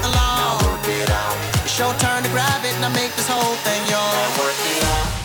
along. Now work it out. It's your turn to grab it and I make this whole thing yours. Now work it out.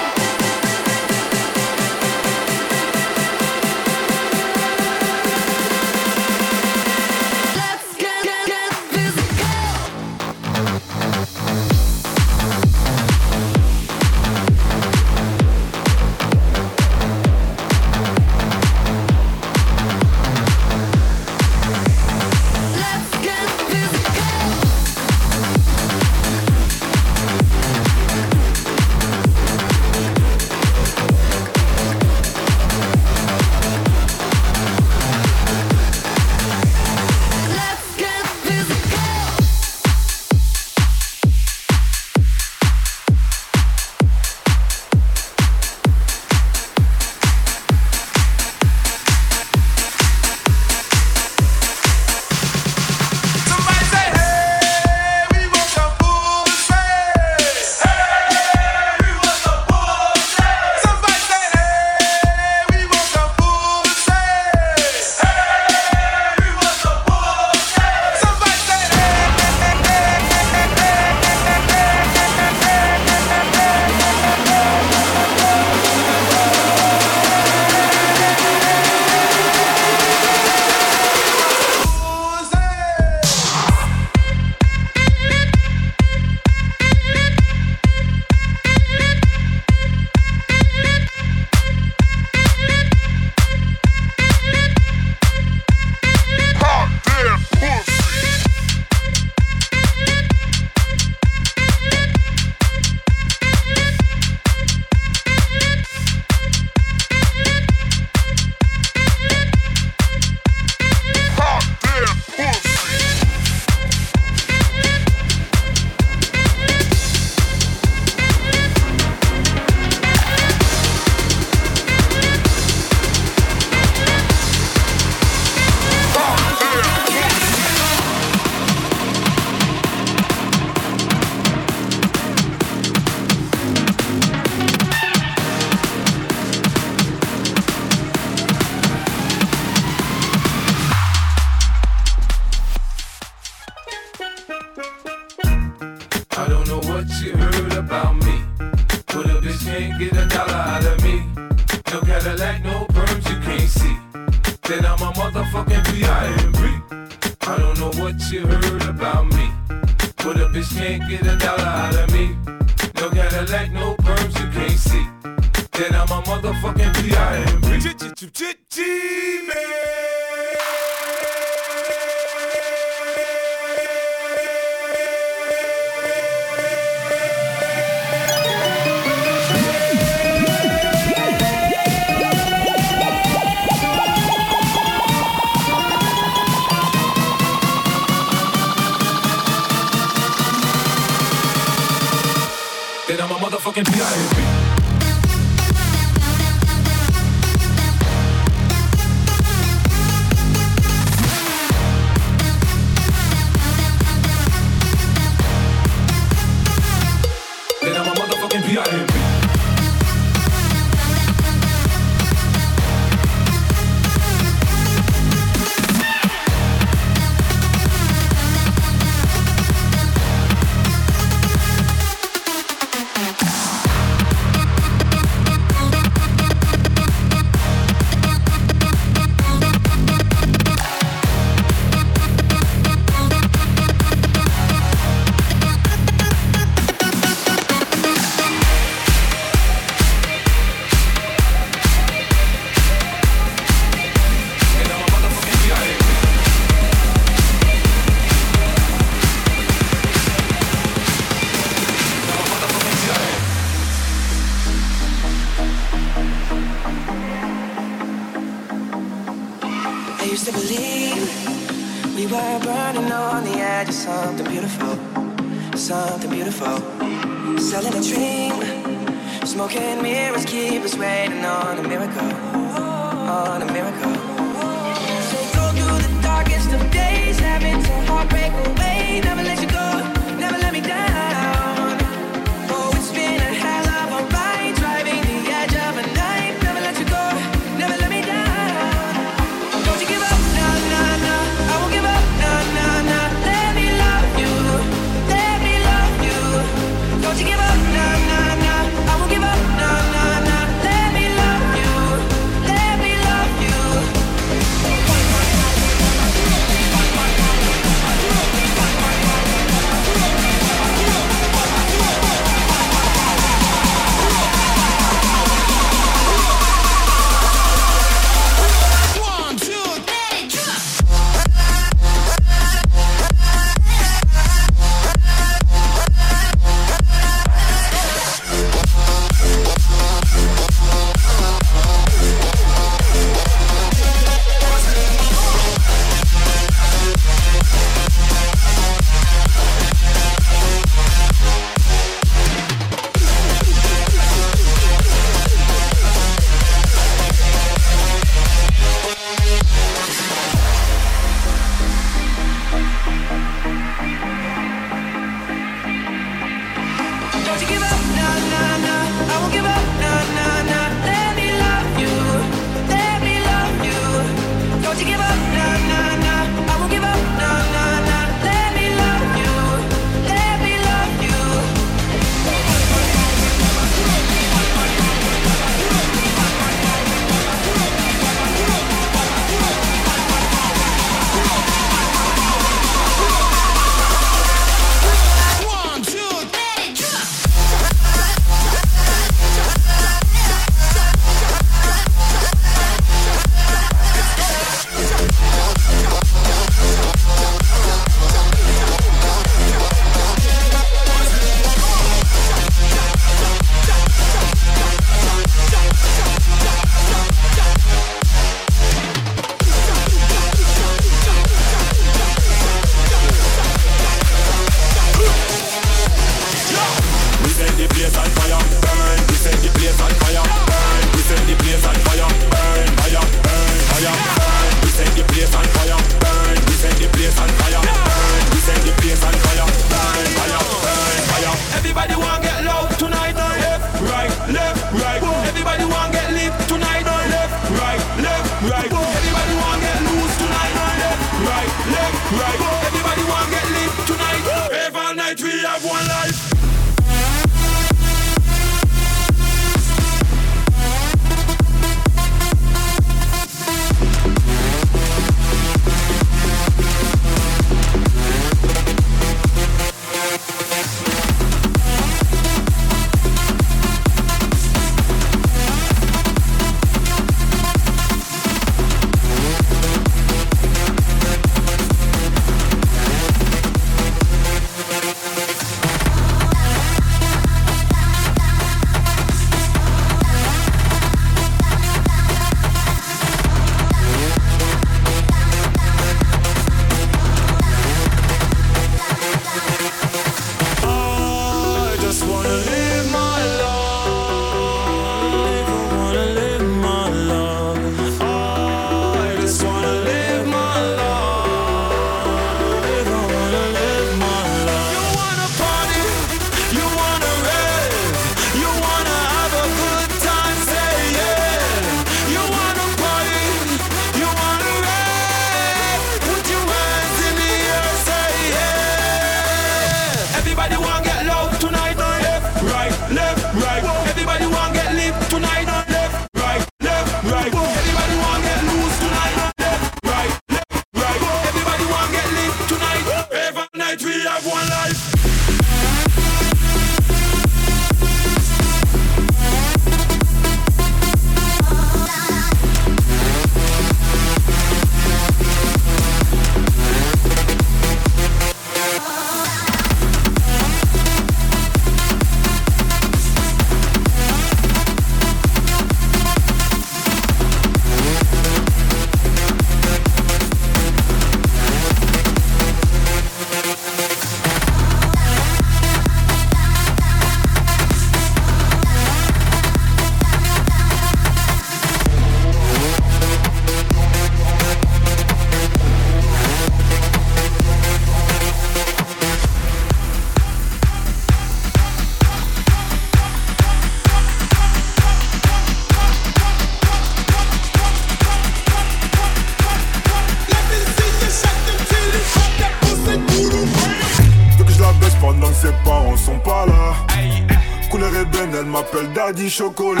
Chocolat.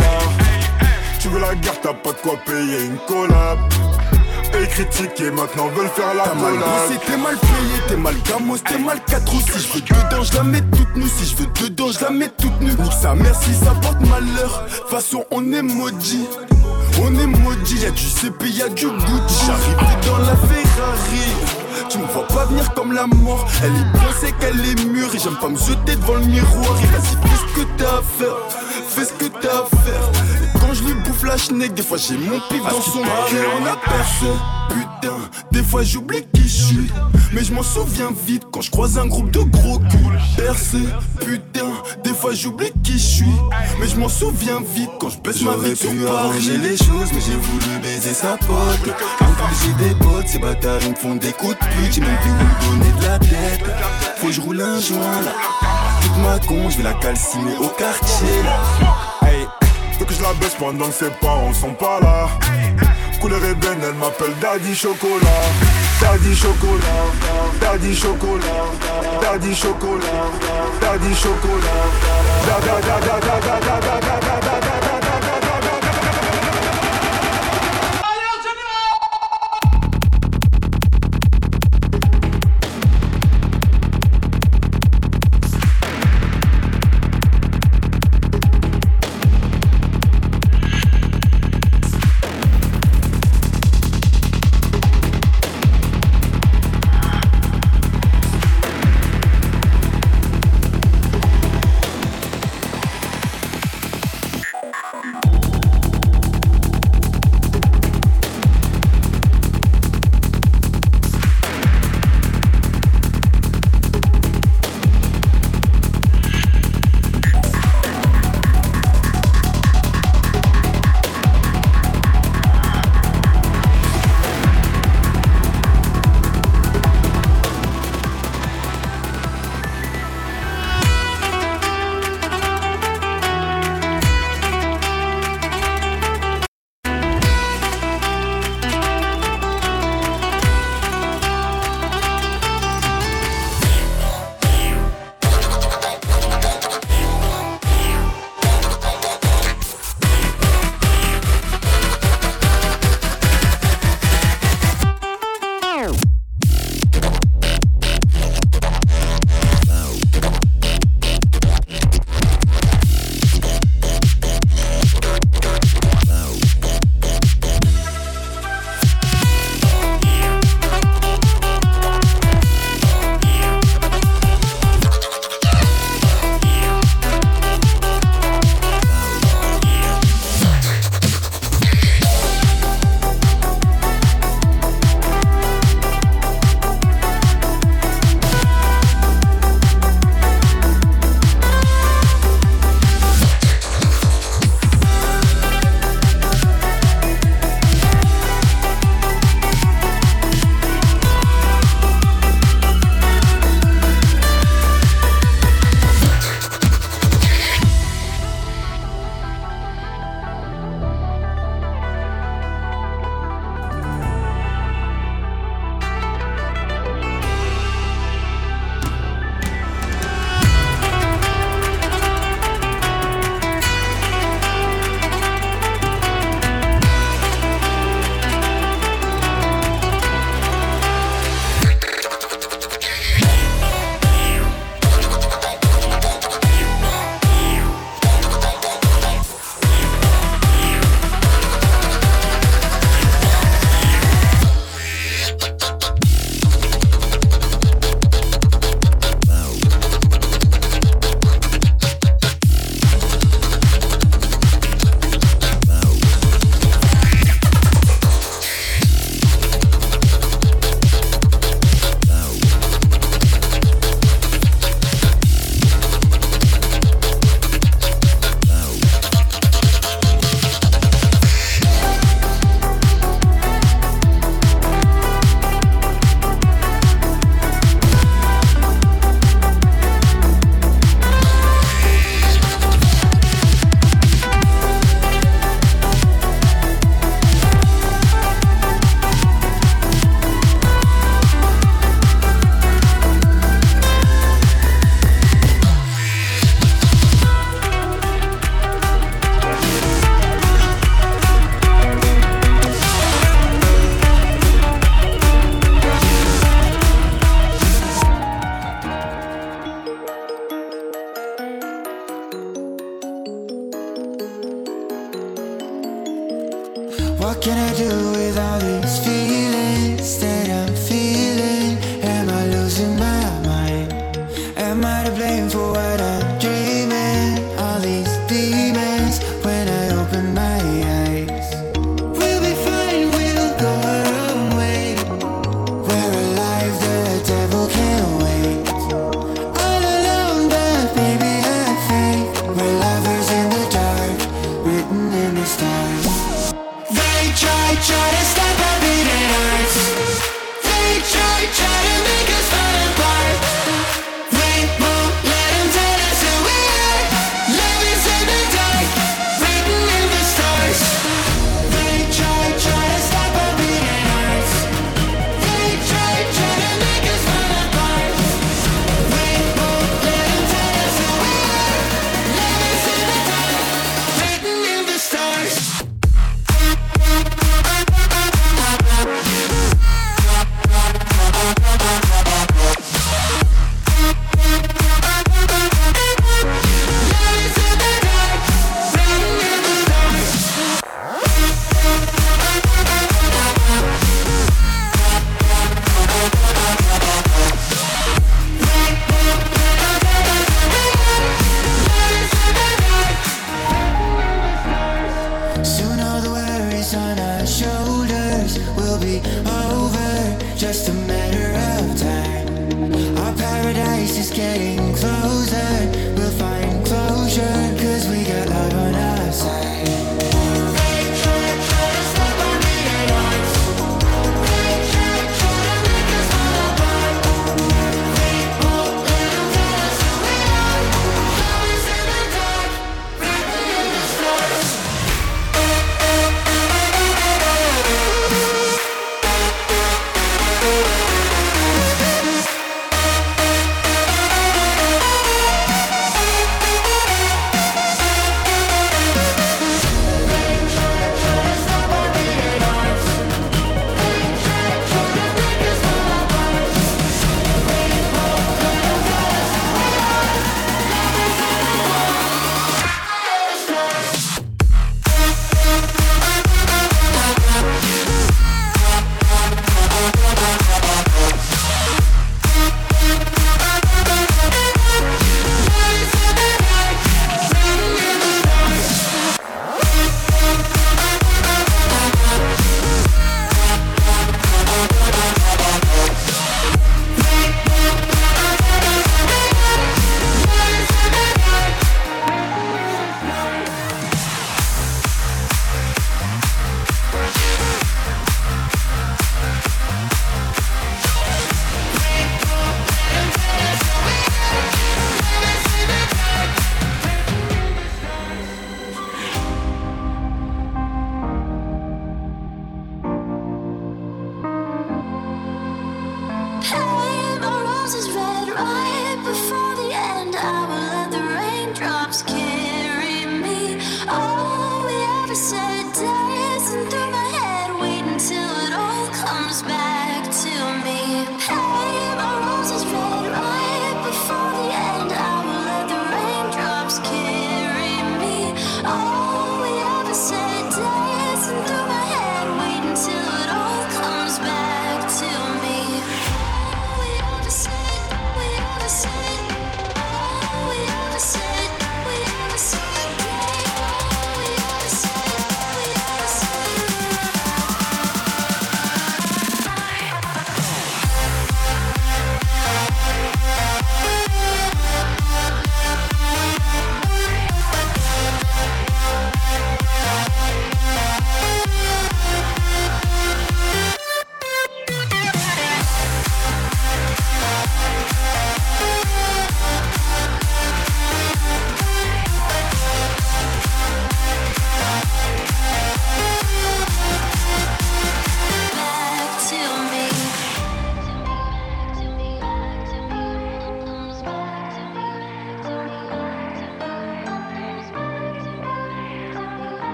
Tu veux la guerre, t'as pas de quoi payer une collab. Et critiquer, maintenant veulent faire la T'as mal bossé, t'es mal payé, t'es mal gamos, t'es mal 4 Si je veux dedans, je la mets toute nue. Si je veux dedans, je la mets toute nue. Nique sa mère si ça porte malheur. Façon, on est maudit. On est maudit, y'a du CP, y'a du Gucci. J'arrive dans la Ferrari. Tu me vois pas venir comme la mort. Elle est bien, c'est qu'elle est mûre. Et j'aime pas me jeter devant le miroir. Et vas-y, fais ce que t'as à faire. Fais ce que t'as à faire. Et quand je lui bouffe la schneck, des fois j'ai mon pif dans son cœur. On a percé. Putain, des fois j'oublie qui je suis. Mais je m'en souviens vite quand je croise un groupe de gros culs. Percé, putain, des fois j'oublie qui je suis. Mais je m'en souviens vite quand je baisse ma vie J'aurais pu arranger les choses, mais j'ai voulu baiser sa pote. J'ai des potes, ces bâtards ils me font des coups de pute. J'ai même plus où donner de la tête. Faut que je roule un joint là. Toute ma con, je vais la calciner au quartier faut que je la baisse pendant que ses parents sont pas là. Couleur ébène, elle m'appelle Daddy Chocolat. Daddy Chocolat, Daddy Chocolat, Daddy Chocolat, Daddy Chocolat.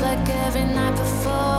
like every night before.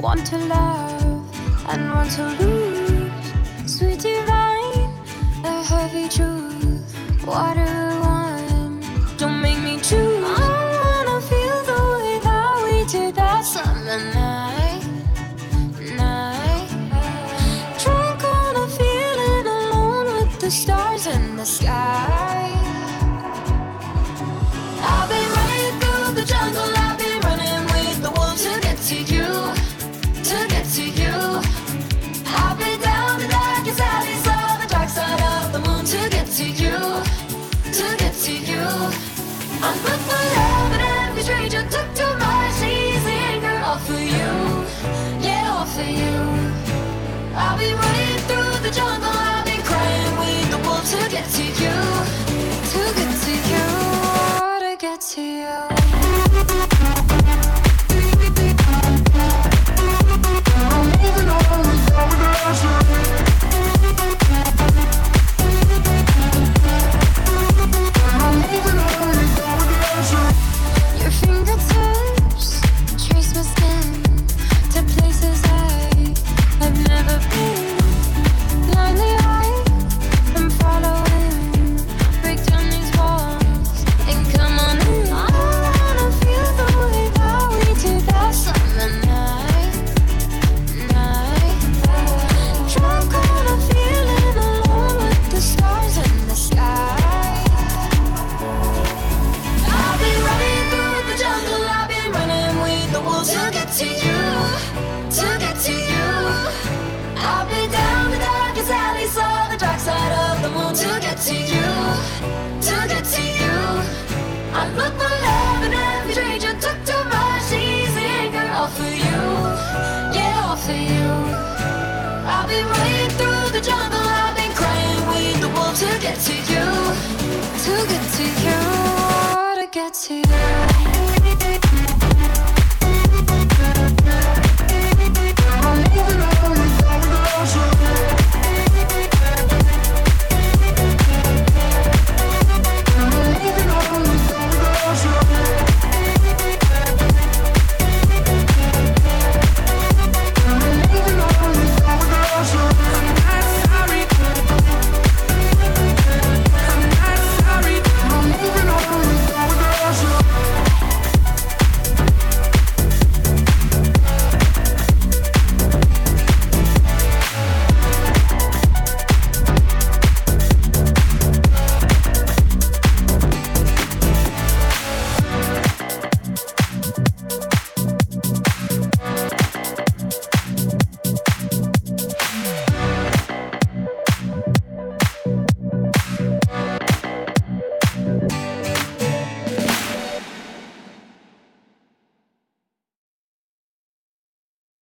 want to love and want to lose. Sweet divine, the heavy truth. What do I? want?